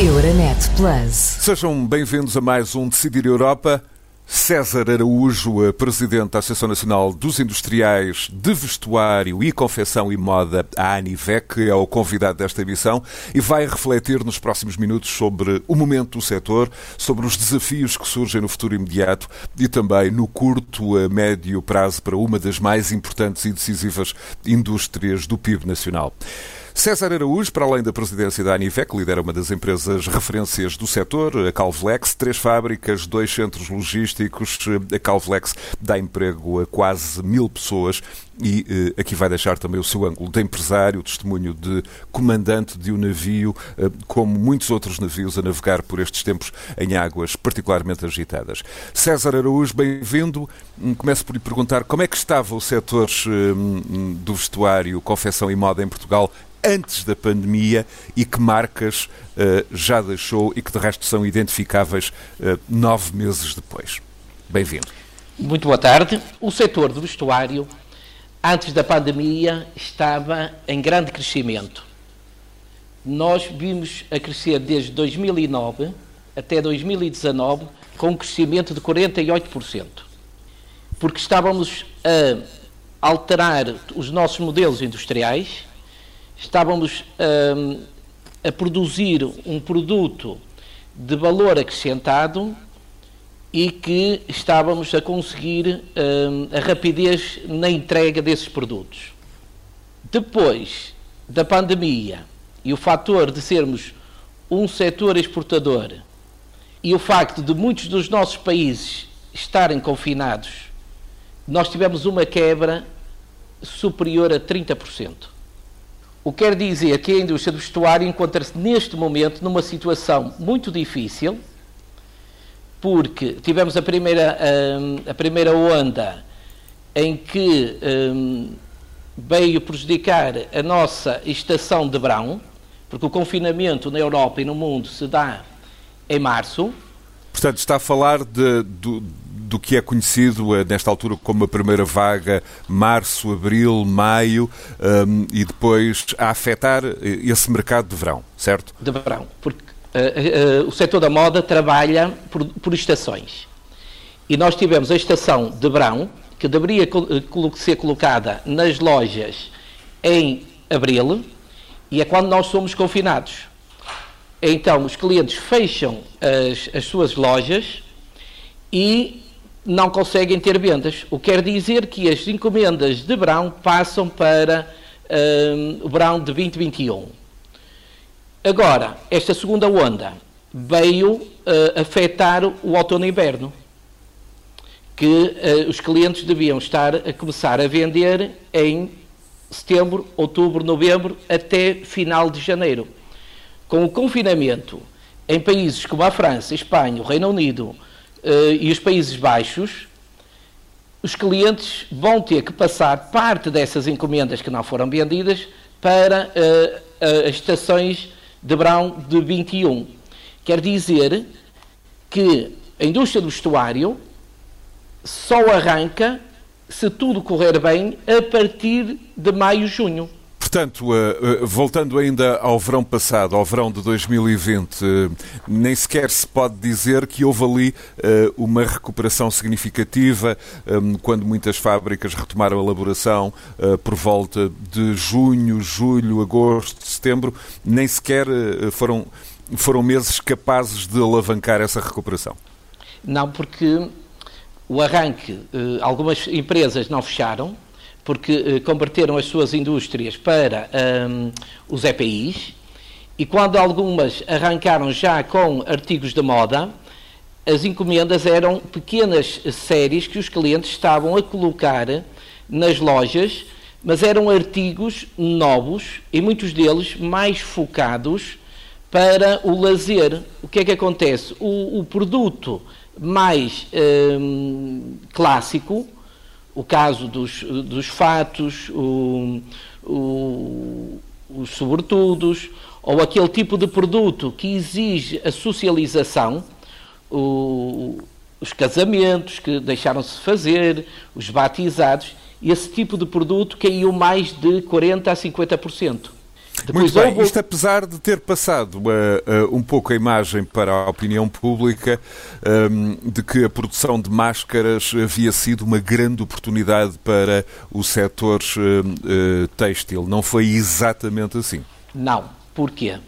Euronet Plus. Sejam bem-vindos a mais um Decidir Europa. César Araújo, presidente da Associação Nacional dos Industriais de Vestuário e Confecção e Moda, a ANIVEC, é o convidado desta emissão e vai refletir nos próximos minutos sobre o momento do setor, sobre os desafios que surgem no futuro imediato e também no curto a médio prazo para uma das mais importantes e decisivas indústrias do PIB nacional. César Araújo, para além da presidência da Anivec, lidera uma das empresas referências do setor, a Calvlex, três fábricas, dois centros logísticos. A Calvlex dá emprego a quase mil pessoas e eh, aqui vai deixar também o seu ângulo de empresário, testemunho de comandante de um navio, eh, como muitos outros navios a navegar por estes tempos em águas particularmente agitadas. César Araújo, bem-vindo. Hum, começo por lhe perguntar como é que estava o setor eh, do vestuário, confecção e moda em Portugal antes da pandemia e que marcas uh, já deixou e que de resto são identificáveis uh, nove meses depois. Bem-vindo. Muito boa tarde. O setor do vestuário, antes da pandemia, estava em grande crescimento. Nós vimos a crescer desde 2009 até 2019 com um crescimento de 48%. Porque estávamos a alterar os nossos modelos industriais, estávamos um, a produzir um produto de valor acrescentado e que estávamos a conseguir um, a rapidez na entrega desses produtos. Depois da pandemia e o fator de sermos um setor exportador e o facto de muitos dos nossos países estarem confinados, nós tivemos uma quebra superior a 30%. O que quer dizer que a indústria do vestuário encontra-se neste momento numa situação muito difícil, porque tivemos a primeira, hum, a primeira onda em que um, veio prejudicar a nossa estação de verão, porque o confinamento na Europa e no mundo se dá em março. Portanto, está a falar de, do, do que é conhecido eh, nesta altura como a primeira vaga, março, abril, maio, um, e depois a afetar eh, esse mercado de verão, certo? De verão, porque uh, uh, o setor da moda trabalha por, por, estações. E nós tivemos a estação de verão, que deveria ser colocada nas lojas em abril, e é quando nós somos confinados. Então, os clientes fecham as, as suas lojas e não conseguem ter vendas. O que quer dizer que as encomendas de verão passam para um, o verão de 2021. Agora, esta segunda onda veio uh, afetar o outono e inverno, que uh, os clientes deviam estar a começar a vender em setembro, outubro, novembro, até final de janeiro. Com o confinamento em países como a França, Espanha, o Reino Unido, e os Países Baixos, os clientes vão ter que passar parte dessas encomendas que não foram vendidas para uh, as estações de verão de 21. Quer dizer que a indústria do vestuário só arranca, se tudo correr bem, a partir de maio, junho. Portanto, eh, eh, voltando ainda ao verão passado, ao verão de 2020, eh, nem sequer se pode dizer que houve ali uma recuperação significativa quando muitas fábricas retomaram a elaboração por volta de junho, julho, agosto, setembro, nem sequer foram, foram meses capazes de alavancar essa recuperação. Não, porque o arranque, algumas empresas não fecharam, porque eh, converteram as suas indústrias para um, os EPIs e quando algumas arrancaram já com artigos de moda, as encomendas eram pequenas séries que os clientes estavam a colocar nas lojas, mas eram artigos novos e muitos deles mais focados para o lazer. O que é que acontece? O, o produto mais um, clássico o caso dos, dos fatos, o, o, os sobretudos, ou aquele tipo de produto que exige a socialização, o, os casamentos que deixaram-se fazer, os batizados, esse tipo de produto caiu mais de 40% a 50%. Depois Muito bem, houve... isto apesar de ter passado uh, uh, um pouco a imagem para a opinião pública um, de que a produção de máscaras havia sido uma grande oportunidade para o setor uh, têxtil. Não foi exatamente assim? Não. Porquê?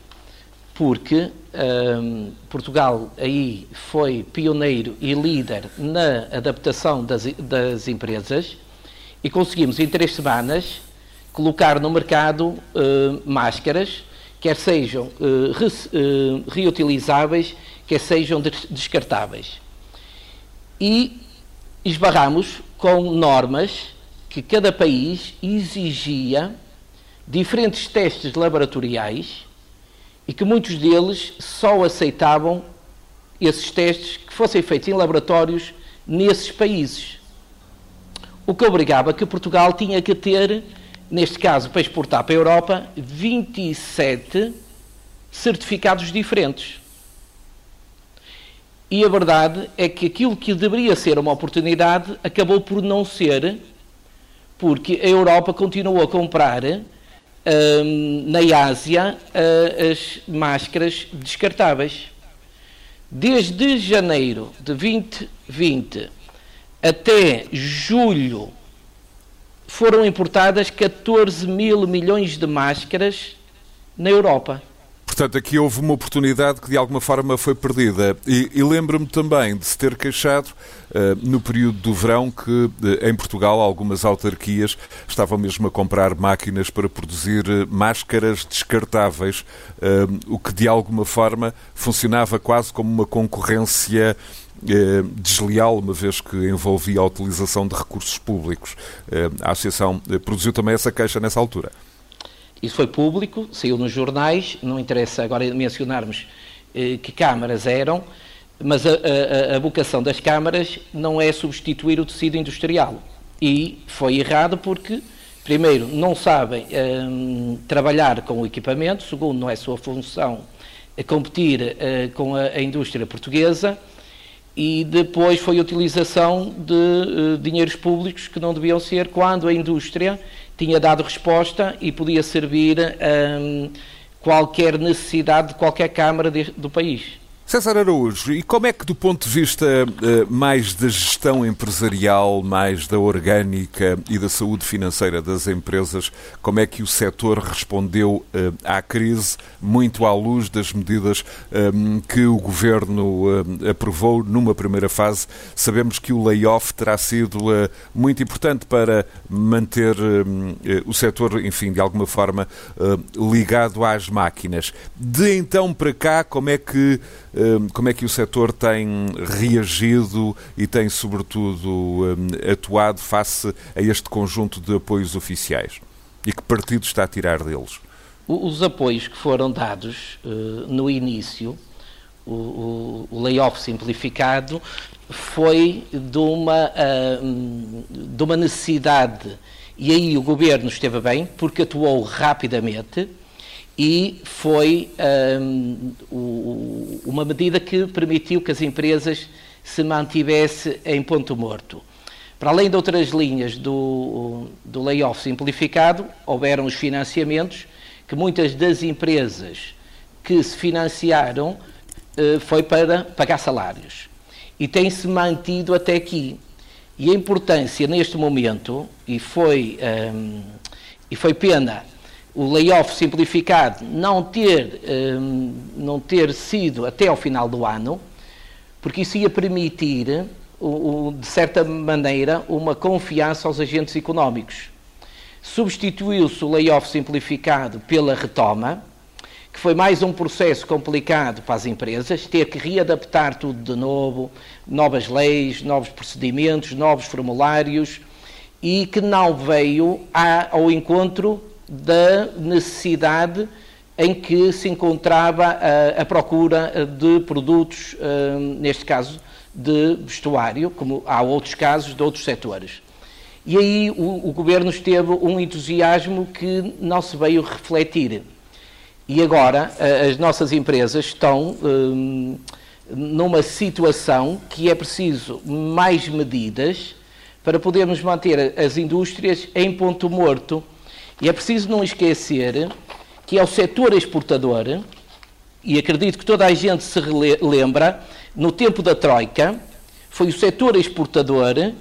Porque um, Portugal aí foi pioneiro e líder na adaptação das, das empresas e conseguimos em três semanas colocar no mercado uh, máscaras, quer sejam uh, re, uh, reutilizáveis, quer sejam descartáveis. E esbarramos com normas que cada país exigia diferentes testes laboratoriais e que muitos deles só aceitavam esses testes que fossem feitos em laboratórios nesses países. O que obrigava que Portugal tinha que ter neste caso, para exportar para a Europa, 27 certificados diferentes. E a verdade é que aquilo que deveria ser uma oportunidade acabou por não ser, porque a Europa continuou a comprar hum, na Ásia as máscaras descartáveis. Desde janeiro de 2020 até julho foram importadas 14 mil milhões de máscaras na Europa. Portanto, aqui houve uma oportunidade que de alguma forma foi perdida. E, e lembro-me também de se ter queixado uh, no período do verão que uh, em Portugal algumas autarquias estavam mesmo a comprar máquinas para produzir uh, máscaras descartáveis, o que de alguma forma funcionava quase como uma concorrência eh, desleal, uma vez que envolvia a utilização de recursos públicos. Eh, a Associação eh, produziu também essa queixa nessa altura. Isso foi público, saiu nos jornais, não interessa agora mencionarmos que câmaras eram, mas a, a, a vocação das câmaras não é substituir o tecido industrial. E foi errado porque, primeiro, não sabem hum, trabalhar com o equipamento, segundo, não é sua função competir uh, com a, a indústria portuguesa e depois foi a utilização de uh, dinheiros públicos que não deviam ser quando a indústria tinha dado resposta e podia servir a um, qualquer necessidade de qualquer Câmara de, do país. César Araújo, e como é que, do ponto de vista uh, mais da gestão empresarial, mais da orgânica e da saúde financeira das empresas, como é que o setor respondeu uh, à crise, muito à luz das medidas um, que o governo aprovou numa primeira fase? Sabemos que o layoff terá sido muito importante para manter o setor, enfim, de alguma forma ligado às máquinas. De então para cá, como é que como é que o setor tem reagido e tem, sobretudo, hum, atuado face a este conjunto de apoios oficiais? E que partido está a tirar deles? Os apoios que foram dados uh, no início, o, layoff simplificado, foi de uma, uh, de uma necessidade. E aí o governo esteve bem, porque atuou rapidamente e foi um, uma medida que permitiu que as empresas se mantivessem em ponto morto. Para além de outras linhas do, do layoff simplificado, houveram os financiamentos, que muitas das empresas que se financiaram uh, foi para pagar salários. E tem-se mantido até aqui. E a importância neste momento, e foi, um, e foi pena o layoff simplificado não ter, um, não ter sido até ao final do ano, porque isso ia permitir, o, o, de certa maneira, uma confiança aos agentes económicos. Substituiu-se o layoff simplificado pela retoma, que foi mais um processo complicado para as empresas, ter que readaptar tudo de novo, novas leis, novos procedimentos, novos formulários, e que não veio ao encontro da necessidade em que se encontrava a, a procura de produtos, hum, neste caso de vestuário, como há outros casos de outros setores. E aí o, o, governo esteve um entusiasmo que não se veio refletir. E agora as nossas empresas estão hum, numa situação que é preciso mais medidas para podermos manter as indústrias em ponto morto e é preciso não esquecer que é o setor exportador, e acredito que toda a gente se lembra, no tempo da Troika, foi o setor exportador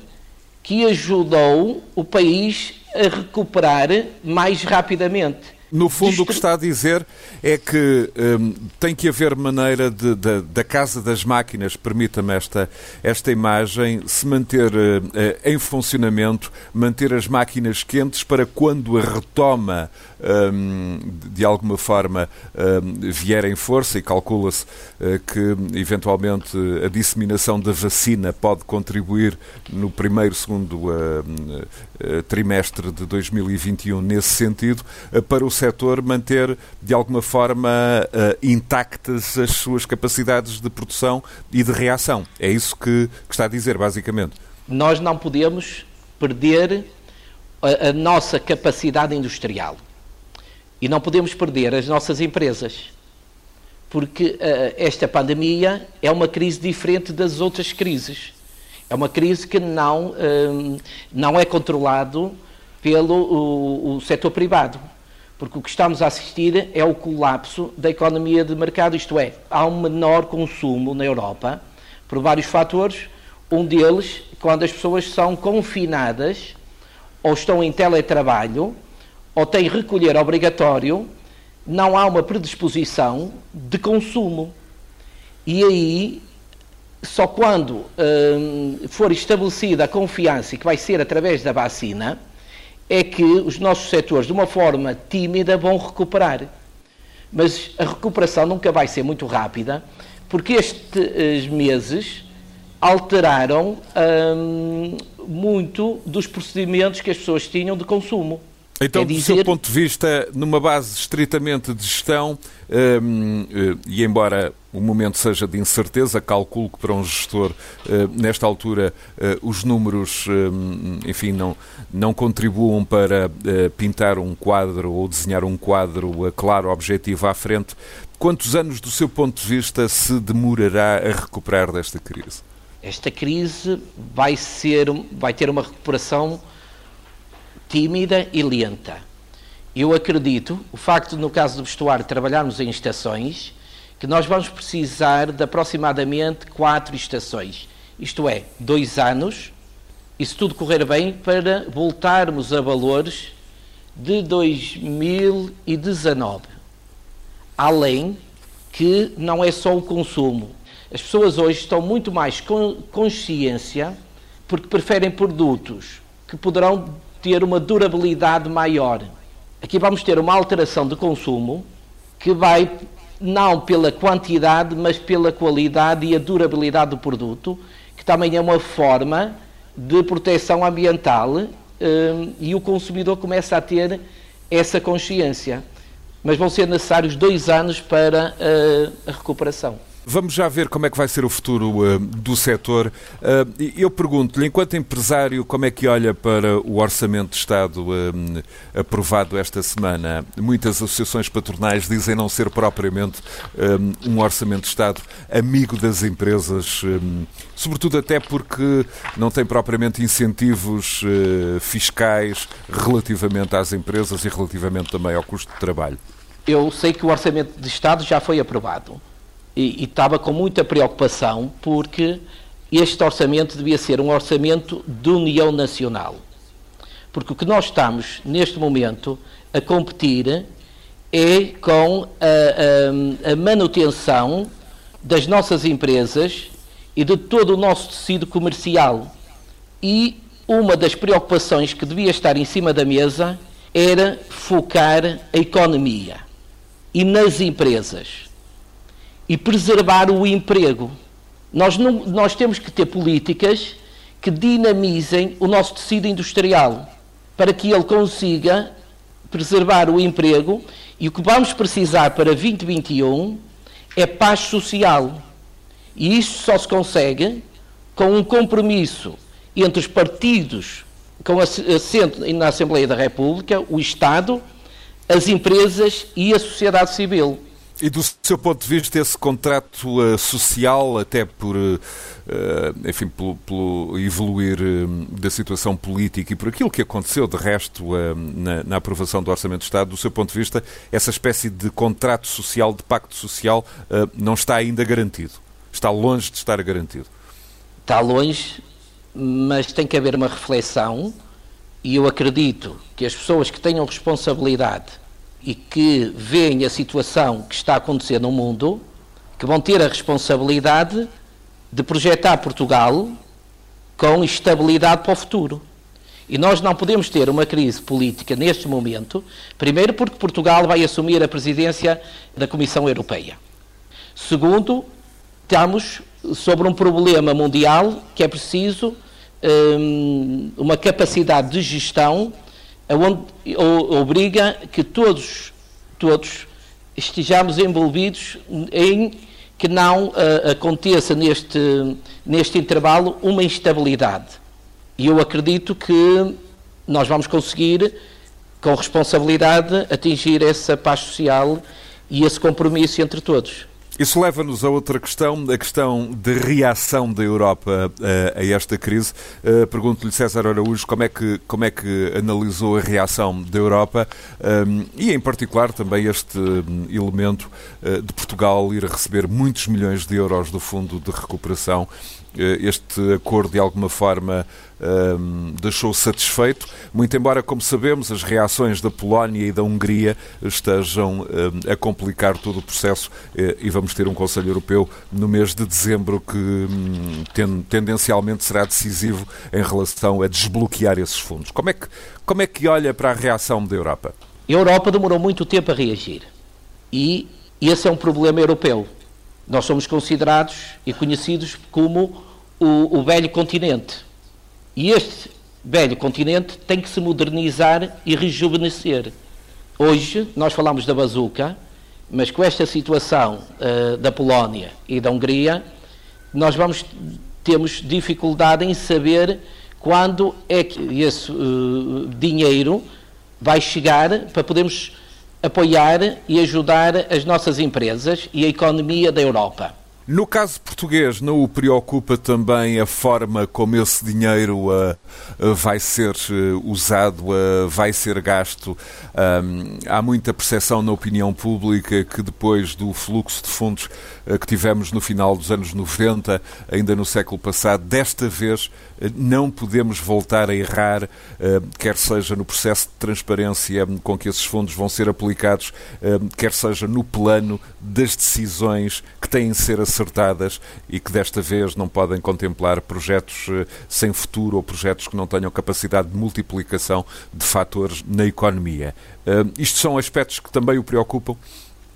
que ajudou o país a recuperar mais rapidamente. No fundo, o que está a dizer é que um, tem que haver maneira de, de, da Casa das Máquinas, permita-me esta, esta imagem, se manter uh, em funcionamento, manter as máquinas quentes para quando a retoma de alguma forma um, vier em força, e calcula-se uh, que eventualmente a disseminação da vacina pode contribuir no primeiro, segundo uh, trimestre de 2021 nesse sentido, para o setor manter de alguma forma intactas as suas capacidades de produção e de reação. É isso que, que está a dizer, basicamente. Nós não podemos perder a, a nossa capacidade industrial e não podemos perder as nossas empresas porque uh, esta pandemia é uma crise diferente das outras crises. É uma crise que não, uh, não é controlado pelo o, o setor privado porque o que estamos a assistir é o colapso da economia de mercado, isto é, há um menor consumo na Europa por vários fatores. Um deles, quando as pessoas são confinadas ou estão em teletrabalho ou têm recolher obrigatório, não há uma predisposição de consumo. E aí, só quando hum, for estabelecida a confiança, que vai ser através da vacina, é que os nossos setores, de uma forma tímida, vão recuperar. Mas a recuperação nunca vai ser muito rápida, porque estes meses alteraram hum, muito dos procedimentos que as pessoas tinham de consumo. Então, é dizer... do seu ponto de vista, numa base estritamente de gestão, um, eh, e embora o momento seja de incerteza, calculo que para um gestor, uh, nesta altura, uh, os números, um, enfim, não, não contribuam para pintar um quadro ou desenhar um quadro claro, objetivo à frente. Quantos anos, do seu ponto de vista, se demorará a recuperar desta crise? Esta crise vai, ser, vai ter uma recuperação tímida e lenta. Eu acredito, o facto, no caso do vestuário, trabalharmos em estações, que nós vamos precisar de aproximadamente quatro estações. Isto é, dois anos, e se tudo correr bem, para voltarmos a valores de 2019. Além que não é só o consumo. As pessoas hoje estão muito mais com consciência porque preferem produtos que poderão ter uma durabilidade maior. Aqui vamos ter uma alteração de consumo que vai não pela quantidade, mas pela qualidade e a durabilidade do produto, que também é uma forma de proteção ambiental um, e o consumidor começa a ter essa consciência. Mas vão ser necessários dois anos para uh, a recuperação. Vamos já ver como é que vai ser o futuro uh, do setor. Uh, eu pergunto-lhe, enquanto empresário, como é que olha para o Orçamento de Estado uh, aprovado esta semana? Muitas associações patronais dizem não ser propriamente um Orçamento de Estado amigo das empresas, sobretudo até porque não tem propriamente incentivos fiscais relativamente às empresas e relativamente também ao custo de trabalho. Eu sei que o Orçamento de Estado já foi aprovado e, e estava com muita preocupação porque este orçamento devia ser um orçamento de união nacional. Porque o que nós estamos, neste momento, a competir é com a, a, a manutenção das nossas empresas e de todo o nosso tecido comercial. E uma das preocupações que devia estar em cima da mesa era focar a economia e nas empresas e preservar o emprego. Nós, não, nós temos que ter políticas que dinamizem o nosso tecido industrial para que ele consiga preservar o emprego e o que vamos precisar para 2021 é paz social. E isso só se consegue com um compromisso entre os partidos com assento na Assembleia da República, o Estado, as empresas e a sociedade civil. E do seu ponto de vista, esse contrato uh, social, até por, uh, enfim, pelo, pelo evoluir uh, da situação política e por aquilo que aconteceu, de resto, na, na, aprovação do Orçamento de Estado, do seu ponto de vista, essa espécie de contrato social, de pacto social, não está ainda garantido. Está longe de estar garantido. Está longe, mas tem que haver uma reflexão e eu acredito que as pessoas que tenham responsabilidade e que veem a situação que está a acontecer no mundo, que vão ter a responsabilidade de projetar Portugal com estabilidade para o futuro. E nós não podemos ter uma crise política neste momento, primeiro porque Portugal vai assumir a presidência da Comissão Europeia. Segundo, estamos sobre um problema mundial que é preciso um, uma capacidade de gestão onde obriga que todos, todos estejamos envolvidos em que não uh, aconteça neste, neste intervalo uma instabilidade. E eu acredito que nós vamos conseguir, com responsabilidade, atingir essa paz social e esse compromisso entre todos. Isso leva-nos a outra questão, a questão de reação da Europa a, eh, a esta crise. Uh, Pergunto-lhe, César Araújo, como é, que, como é que analisou a reação da Europa um, eh, e, em particular, também este elemento uh, de Portugal ir a receber muitos milhões de euros do Fundo de Recuperação este acordo de alguma forma um, ehm, deixou satisfeito, muito embora, como sabemos, as reações da Polónia e da Hungria estejam um, ehm, a complicar todo o processo eh, e vamos ter um Conselho Europeu no mês de dezembro que um, ten, tendencialmente será decisivo em relação a desbloquear esses fundos. Como é que, como é que olha para a reação da Europa? A Europa demorou muito tempo a reagir e esse é um problema europeu. Nós somos considerados e conhecidos como o, o velho continente. E este velho continente tem que se modernizar e rejuvenescer. Hoje, nós falamos da bazuca, mas com esta situação uh, da Polónia e da Hungria, nós vamos temos dificuldade em saber quando é que esse uh, dinheiro vai chegar para podermos apoiar e ajudar as nossas empresas e a economia da Europa. No caso português, não o preocupa também a forma como esse dinheiro uh, uh, vai ser uh, usado, vai ser gasto? Um, há muita percepção na opinião pública que depois do fluxo de fundos que tivemos no final dos anos 90, ainda no século passado, desta vez não podemos voltar a errar, quer seja no processo de transparência com que esses fundos vão ser aplicados, quer seja no plano das decisões que têm de ser acertadas e que desta vez não podem contemplar projetos eh, sem futuro ou projetos que não tenham capacidade de multiplicação de fatores na economia. Uh, isto são aspectos que também o preocupam?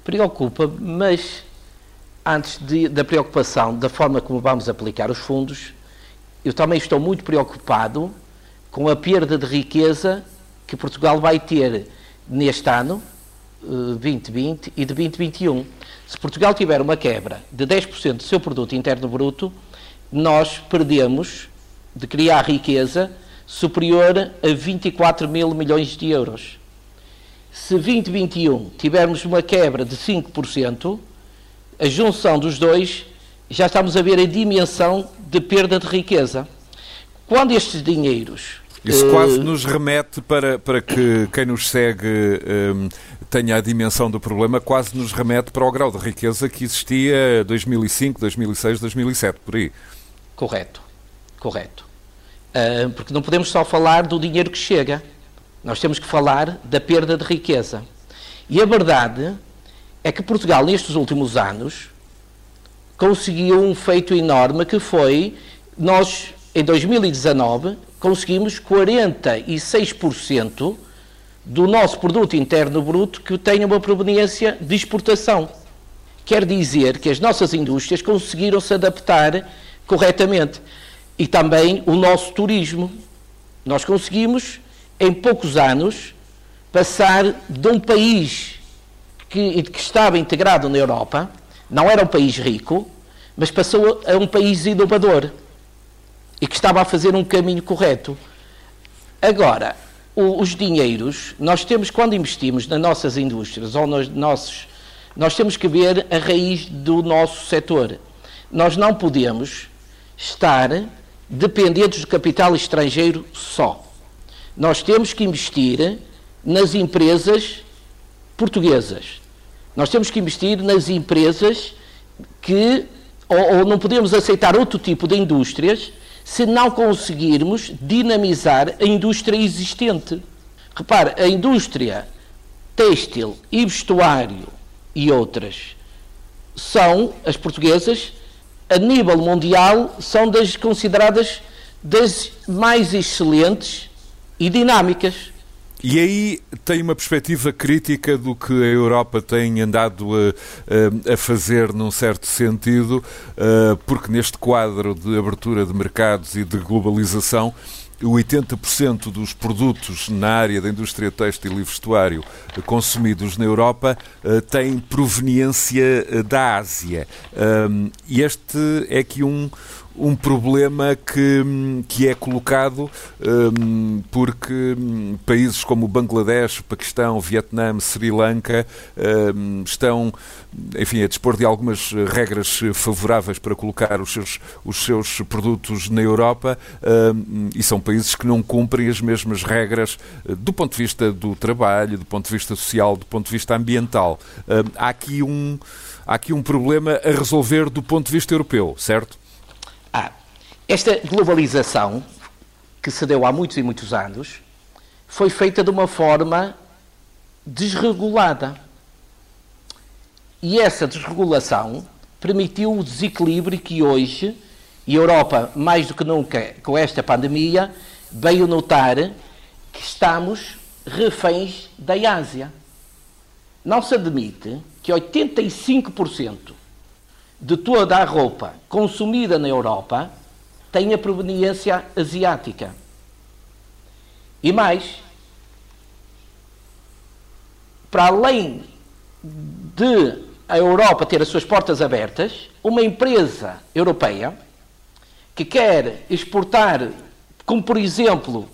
Preocupa, mas antes de, da preocupação da forma como vamos aplicar os fundos, eu também estou muito preocupado com a perda de riqueza que Portugal vai ter neste ano, 2020 eh, e de 2021. Se Portugal tiver uma quebra de 10% do seu produto interno bruto, nós perdemos de criar riqueza superior a 24 mil milhões de euros. Se 2021 tivermos uma quebra de 5%, a junção dos dois já estamos a ver a dimensão de perda de riqueza. Quando estes dinheiros isso quase nos remete para, para que quem nos segue um, tenha a dimensão do problema, quase nos remete para o grau de riqueza que existia em 2005, 2006, 2007, por aí. Correto, correto. Uh, porque não podemos só falar do dinheiro que chega, nós temos que falar da perda de riqueza. E a verdade é que Portugal, nestes últimos anos, conseguiu um feito enorme que foi nós, em 2019, conseguimos 46% do nosso produto interno bruto que tenha uma proveniência de exportação. Quer dizer que as nossas indústrias conseguiram se adaptar corretamente. E também o nosso turismo. Nós conseguimos, em poucos anos, passar de um país que, que estava integrado na Europa, não era um país rico, mas passou a um país inovador e que estava a fazer um caminho correto. Agora, o, os dinheiros, nós temos, quando investimos nas nossas indústrias ou nos nossos, Nós temos que ver a raiz do nosso setor. Nós não podemos estar dependentes do capital estrangeiro só. Nós temos que investir nas empresas portuguesas. Nós temos que investir nas empresas que, ou, ou não podemos aceitar outro tipo de indústrias se não conseguirmos dinamizar a indústria existente. Repare, a indústria têxtil e vestuário e outras são, as portuguesas, a nível mundial, são das consideradas das mais excelentes e dinâmicas. E aí tem uma perspectiva crítica do que a Europa tem andado a, a fazer num certo sentido, eh, porque neste quadro de abertura de mercados e de globalização, 80% dos produtos na área da indústria têxtil e vestuário consumidos na Europa uh, têm proveniência uh, da Ásia. Um, e este é aqui um, um problema que, que é colocado um, porque hum, países como Bangladesh, Paquistão, Vietnã, Sri Lanka um, estão, enfim, a dispor de algumas regras favoráveis para colocar os seus, os seus produtos na Europa um, e são países que não cumprem as mesmas regras uh, do ponto de vista do trabalho, do ponto de vista social, do ponto de vista ambiental. Hum, há aqui um há aqui um problema a resolver do ponto de vista europeu, certo? Ah, esta globalização, que se deu há muitos e muitos anos, foi feita de uma forma desregulada. E essa desregulação permitiu o desequilíbrio que hoje, e a Europa, mais do que nunca com esta pandemia, veio notar que estamos reféns da Ásia. Não se admite que 85% de toda a roupa consumida na Europa tem a proveniência asiática. E mais, para além de a Europa ter as suas portas abertas, uma empresa europeia que quer exportar, como por exemplo,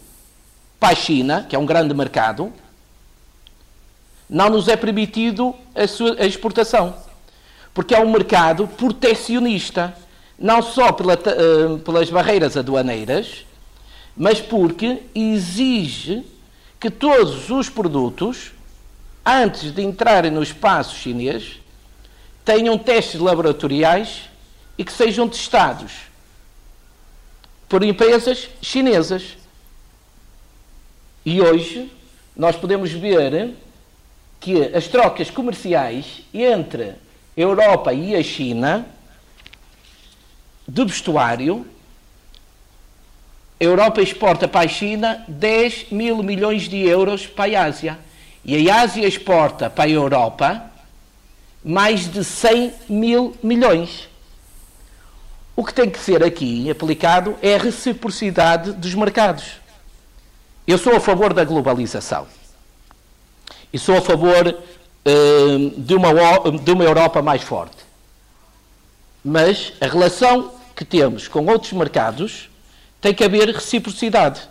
para a China, que é um grande mercado, não nos é permitido a, sua, a exportação porque é um mercado protecionista, não só pela, uh, pelas barreiras aduaneiras, mas porque exige que todos os produtos, antes de entrarem no espaço chinês, tenham testes laboratoriais e que sejam testados por empresas chinesas. E hoje nós podemos ver que as trocas comerciais entre Europa e a China de vestuário, a Europa exporta para a China 10 mil milhões de euros para a Ásia. E a Ásia exporta para a Europa mais de 100 mil milhões. O que tem que ser aqui aplicado é a reciprocidade dos mercados. Eu sou a favor da globalização. E sou a favor de uma, de uma Europa mais forte. Mas a relação que temos com outros mercados tem que haver reciprocidade.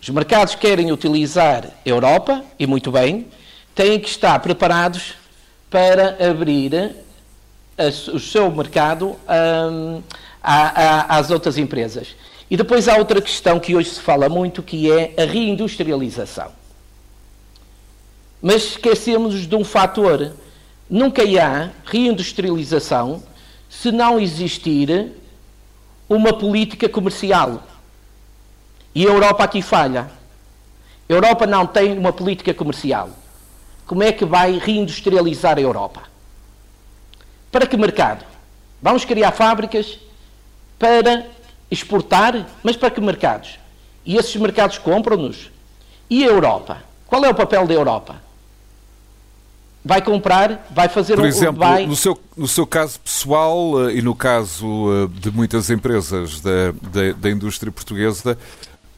Os mercados querem utilizar a Europa, e muito bem, têm que estar preparados para abrir a, o seu mercado um, a, a, às outras empresas. E depois há outra questão que hoje se fala muito, que é a reindustrialização. Mas esquecemos de um fator. Nunca há reindustrialização se não existir uma política comercial. E a Europa aqui falha. A Europa não tem uma política comercial. Como é que vai reindustrializar a Europa? Para que mercado? Vamos criar fábricas para exportar, mas para que mercados? E esses mercados compram-nos? E a Europa? Qual é o papel da Europa? Vai comprar, vai fazer Por um. exemplo, vai... no, seu, no seu caso pessoal eh, e no caso eh, de muitas empresas da, da, da indústria portuguesa,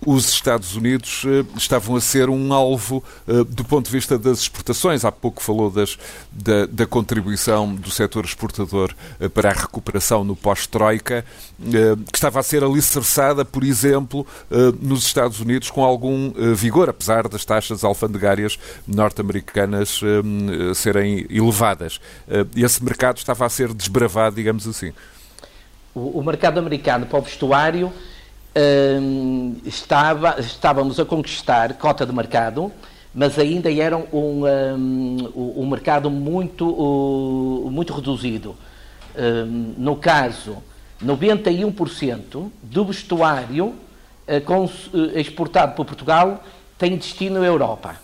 os Estados Unidos uh, estavam a ser um alvo uh, do ponto de vista das exportações. Há pouco falou das, da, da contribuição do setor exportador uh, para a recuperação no pós-Troika, que estava a ser alicerçada, por exemplo, nos Estados Unidos com algum vigor, apesar das taxas alfandegárias norte-americanas serem elevadas. esse mercado estava a ser desbravado, digamos assim. O, o mercado americano para o vestuário um, estava, estávamos a conquistar cota de mercado, mas ainda era um, um, um mercado muito, muito reduzido. no caso, 91% do vestuário com, uh, exportado para Portugal tem destino à Europa.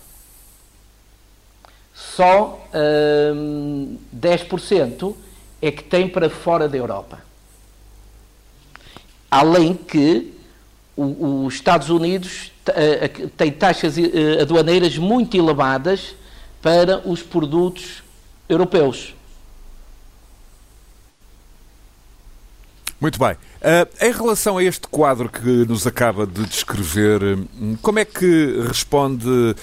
Só 10% é que tem para fora da Europa. Além que os Estados Unidos eh, têm taxas eh, aduaneiras muito elevadas para os produtos europeus. Muito bem. Uh, em relação a este quadro que nos acaba de descrever, hum, como é que responde uh,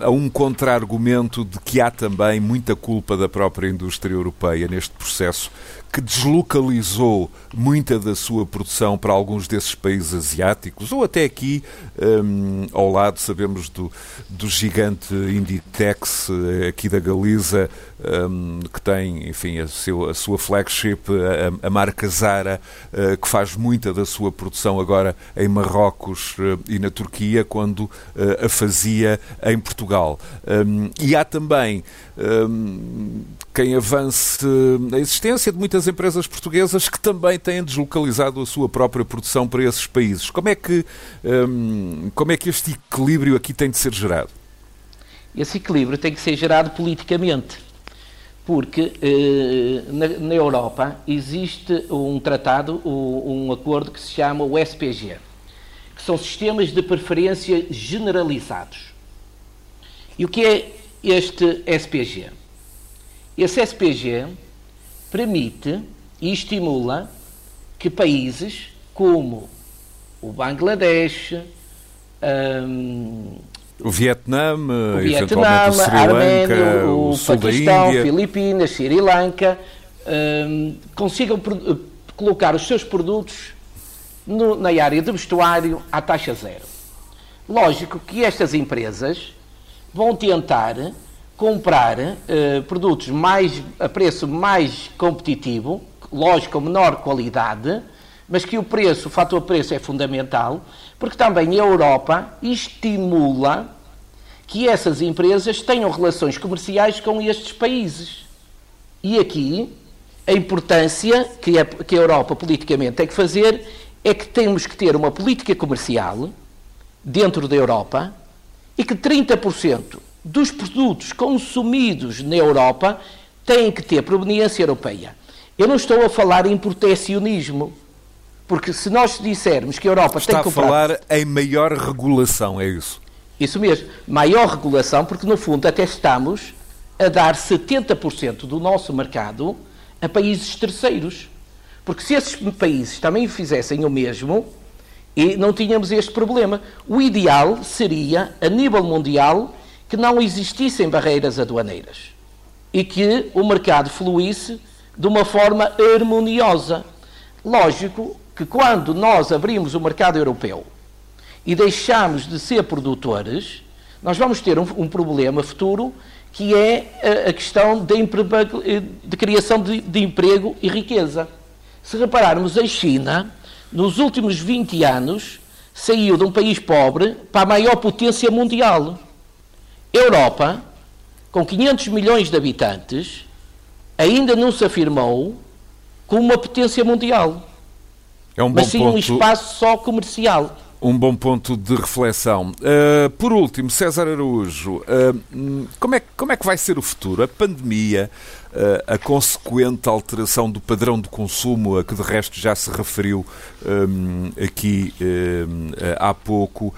a um contra-argumento de que há também muita culpa da própria indústria europeia neste processo que deslocalizou muita da sua produção para alguns desses países asiáticos, ou até aqui, um, ao lado, sabemos do, do gigante Inditex, eh, aqui da Galiza, um, que tem, enfim, a, seu, a sua flagship, a, a, marca Zara, uh, que faz muita da sua produção agora em Marrocos uh, e na Turquia, quando uh, a fazia em Portugal. Um, e há também hum, quem avance a existência de muitas empresas portuguesas que também têm deslocalizado a sua própria produção para esses países. Como é que, hum, como é que este equilíbrio aqui tem de ser gerado? Esse equilíbrio tem que ser gerado politicamente, porque eh, na, na, Europa existe um tratado, um, um acordo que se chama o SPG, que são sistemas de preferência generalizados. E o que é este SPG? Esse SPG permite e estimula que países como o Bangladesh, um, o Vietnã, o Vietnã a Arménia, o, o Paquistão, Filipinas, Sri Lanka, um, consigam colocar os seus produtos no, na área de vestuário à taxa zero. Lógico que estas empresas vão tentar comprar uh, produtos mais, a preço mais competitivo, lógico, com menor qualidade, mas que o preço, o fator preço é fundamental, porque também a Europa estimula que essas empresas tenham relações comerciais com estes países. E aqui, a importância que a, que a Europa politicamente tem que fazer é que temos que ter uma política comercial dentro da Europa e que 30% dos produtos consumidos na Europa têm que ter proveniência europeia. Eu não estou a falar em protecionismo, porque se nós dissermos que a Europa Está tem que comprar... a falar em maior regulação, é isso? Isso mesmo, maior regulação, porque no fundo até estamos a dar 70% do nosso mercado a países terceiros. Porque se esses países também fizessem o mesmo, e não tínhamos este problema. O ideal seria, a nível mundial, que não existissem barreiras aduaneiras e que o mercado fluísse de uma forma harmoniosa. Lógico que quando nós abrimos o mercado europeu e deixamos de ser produtores, nós vamos ter um, um problema futuro que é a, a questão de, de criação de, de emprego e riqueza. Se repararmos, a China, nos últimos 20 anos, saiu de um país pobre para a maior potência mundial. Europa, com 500 milhões de habitantes, ainda não se afirmou como uma potência mundial. É um mas sim ponto... um espaço só comercial. Um bom ponto de reflexão. Uh, por último, César Araújo, uh, como, é, como é que vai ser o futuro? A pandemia, uh, a consequente alteração do padrão de consumo, a que de resto já se referiu um, aqui um, há pouco,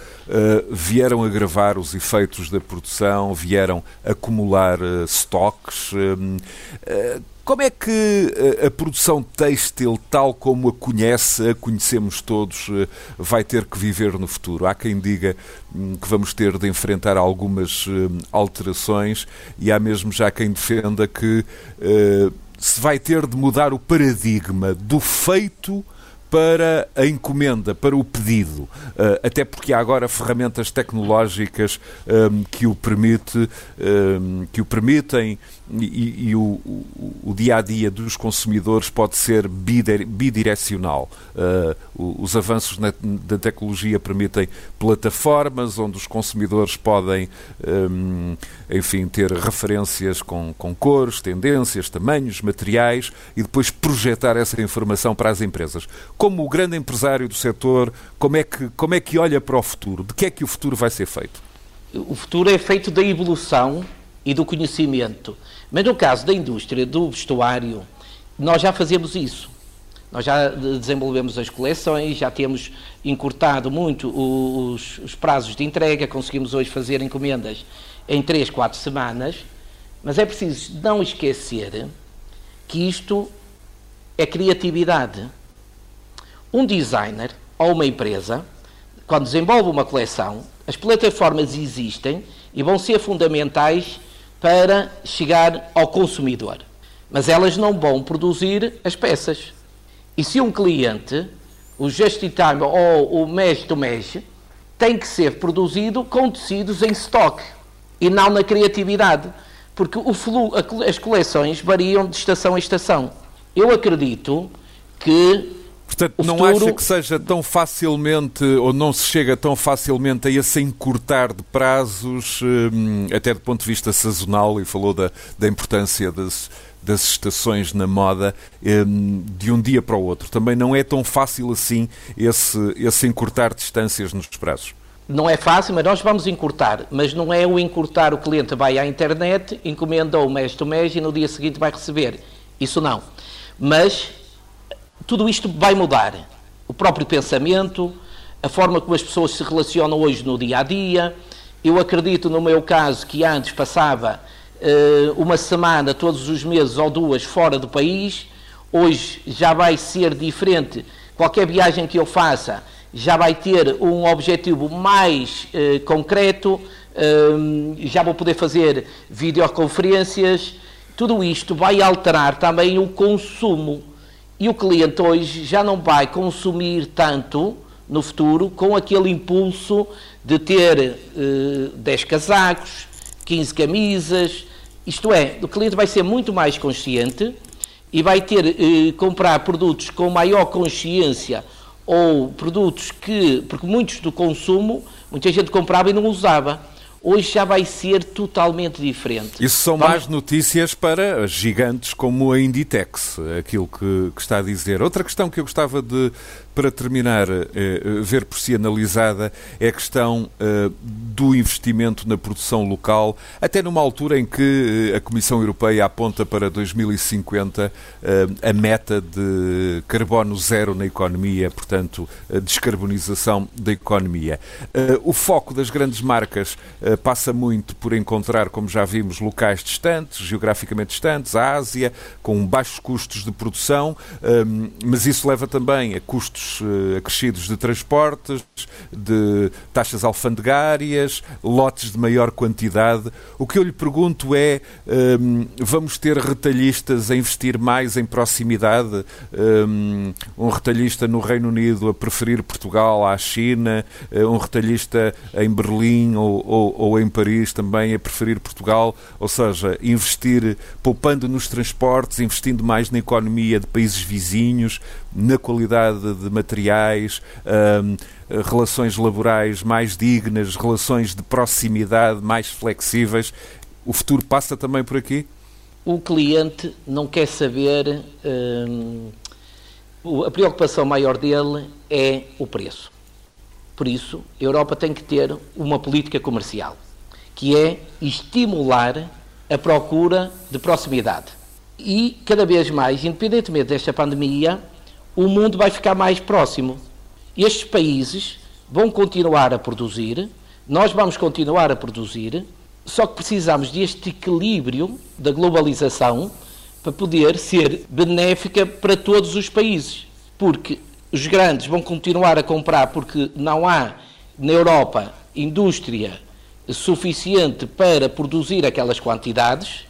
vieram agravar os efeitos da produção, vieram acumular estoques. Como é que eh, a produção têxtil, tal como a conhece, a conhecemos todos, eh, vai ter que viver no futuro? Há quem diga hum, que vamos ter de enfrentar algumas hum, alterações e há mesmo já quem defenda que uh, se vai ter de mudar o paradigma do feito para a encomenda, para o pedido, eh, até porque há agora ferramentas tecnológicas ehm, que o permite, que o permitem e, e o, o, o, dia a dia dos consumidores pode ser bidirecional. Uh, os avanços na, da tecnologia permitem plataformas onde os consumidores podem, um, enfim, ter referências com, com cores, tendências, tamanhos, materiais e depois projetar essa informação para as empresas. Como o grande empresário do setor, como é que, como é que olha para o futuro? De que é que o futuro vai ser feito? O futuro é feito da evolução e do conhecimento. Mas no caso da indústria do vestuário, nós já fazemos isso. Nós já desenvolvemos as coleções, já temos encurtado muito os, os prazos de entrega, conseguimos hoje fazer encomendas em 3, 4 semanas, mas é preciso não esquecer que isto é criatividade. Um designer ou uma empresa, quando desenvolve uma coleção, as plataformas existem e vão ser fundamentais para chegar ao consumidor. Mas elas não vão produzir as peças. E se um cliente, o just in time ou o mesh to mesh, tem que ser produzido com tecidos em stock e não na criatividade, porque flu, as coleções variam de estação a estação. Eu acredito que Portanto, o não futuro... acha que seja tão facilmente, ou não se chega tão facilmente a esse encurtar de prazos, hum, até do ponto de vista sazonal, e falou da, da importância das, das estações na moda hum, de um dia para o outro. Também não é tão fácil assim esse, esse encurtar distâncias nos prazos. Não é fácil, mas nós vamos encurtar. Mas não é o encurtar, o cliente vai à internet, encomenda o mês do mês e no dia seguinte vai receber. Isso não. Mas tudo isto vai mudar. O próprio pensamento, a forma como as pessoas se relacionam hoje no dia a dia. Eu acredito, no meu caso, que antes passava uh, uma semana, todos os meses ou duas, fora do país. Hoje já vai ser diferente. Qualquer viagem que eu faça já vai ter um objetivo mais uh, concreto. Uh, já vou poder fazer videoconferências. Tudo isto vai alterar também o consumo e o cliente hoje já não vai consumir tanto no futuro com aquele impulso de ter eh, 10 casacos, 15 camisas. Isto é, o cliente vai ser muito mais consciente e vai ter eh, comprar produtos com maior consciência ou produtos que, porque muitos do consumo, muita gente comprava e não usava hoje já vai ser totalmente diferente. Isso são más notícias para gigantes como a Inditex, aquilo que, que, está a dizer. Outra questão que eu gostava de, para terminar, eh, eh, ver por si analisada é a questão eh, do investimento na produção local, até numa altura em que a Comissão Europeia aponta para 2050 a meta de carbono zero na economia, portanto, a descarbonização da economia. O foco das grandes marcas passa muito por encontrar, como já vimos, locais distantes, geograficamente distantes, a Ásia, com baixos custos de produção, mas isso leva também a custos custos uh, acrescidos de transportes, de taxas alfandegárias, lotes de maior quantidade. O que eu lhe pergunto é: um, ehm, vamos ter retalhistas a investir mais em proximidade? Um, ehm, um retalhista no Reino Unido a preferir Portugal à China, eh, um retalhista em Berlim ou, ou, ou em Paris também a preferir Portugal, ou seja, investir poupando nos transportes, investindo mais na economia de países vizinhos, na qualidade de materiais, um, relações laborais mais dignas, relações de proximidade mais flexíveis. O futuro passa também por aqui? O cliente não quer saber. A preocupação maior dele é o preço. Por isso, a Europa tem que ter uma política comercial, que é estimular a procura de proximidade. E cada vez mais, independentemente desta pandemia, o mundo vai ficar mais próximo. Estes países vão continuar a produzir, nós vamos continuar a produzir, só que precisamos deste equilíbrio da globalização para poder ser benéfica para todos os países. Porque os grandes vão continuar a comprar porque não há na Europa indústria suficiente para produzir aquelas quantidades.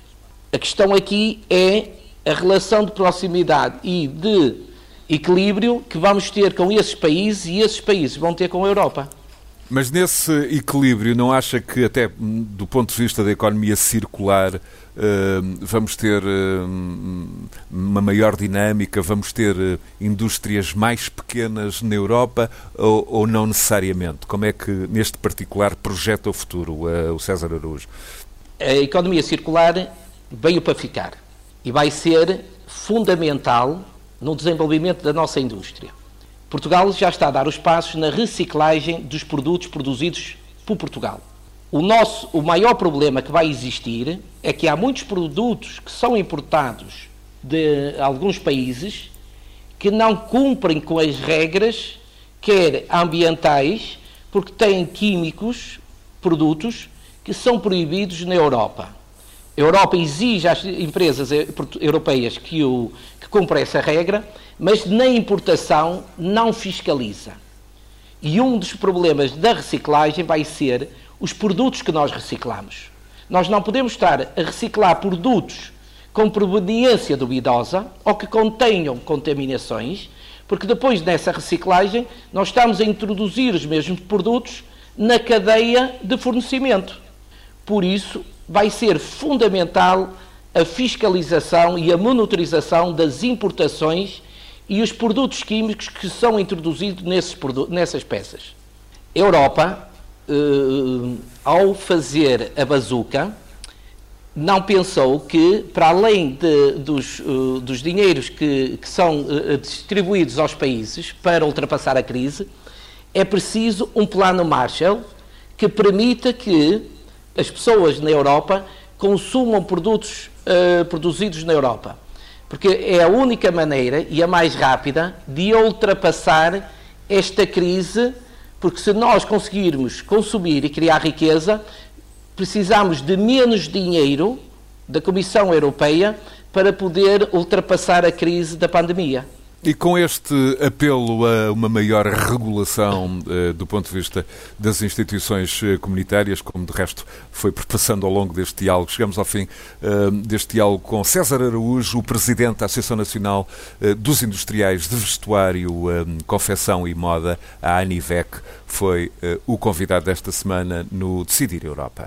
A questão aqui é a relação de proximidade e de equilíbrio que vamos ter com esses países e esses países vão ter com a Europa. Mas nesse equilíbrio, não acha que, até do ponto de vista da economia circular, eh, vamos ter eh, uma maior dinâmica, vamos ter eh, indústrias mais pequenas na Europa ou, ou não necessariamente? Como é que, neste particular, projeta o futuro o César Araújo? A economia circular veio para ficar e vai ser fundamental no desenvolvimento da nossa indústria. Portugal já está a dar os passos na reciclagem dos produtos produzidos por Portugal. O, nosso, o maior problema que vai existir é que há muitos produtos que são importados de alguns países que não cumprem com as regras, quer ambientais, porque têm químicos, produtos, que são proibidos na Europa. A Europa exige às empresas europeias que, o, que cumprem essa regra, mas na importação não fiscaliza. E um dos problemas da reciclagem vai ser os produtos que nós reciclamos. Nós não podemos estar a reciclar produtos com proveniência duvidosa ou que contenham contaminações, porque depois dessa reciclagem nós estamos a introduzir os mesmos produtos na cadeia de fornecimento. Por isso, vai ser fundamental a fiscalização e a monitorização das importações e os produtos químicos que são introduzidos nesses nessas peças. A Europa, eh, ao fazer a bazuca, não pensou que, para além de, dos, uh, dos dinheiros que, que são uh, distribuídos aos países para ultrapassar a crise, é preciso um plano Marshall que permita que as pessoas na Europa consumam produtos uh, produzidos na Europa porque é a única maneira e a mais rápida de ultrapassar esta crise, porque se nós conseguirmos consumir e criar riqueza, precisamos de menos dinheiro da Comissão Europeia para poder ultrapassar a crise da pandemia. E com este apelo a uma maior regulação uh, do ponto de vista das instituições uh, comunitárias, como de resto foi passando ao longo deste diálogo, chegamos ao fim uh, deste diálogo com César Araújo, o Presidente da Associação Nacional dos Industriais de Vestuário, Confecção e Moda, a ANIVEC, foi o convidado desta semana no Decidir Europa.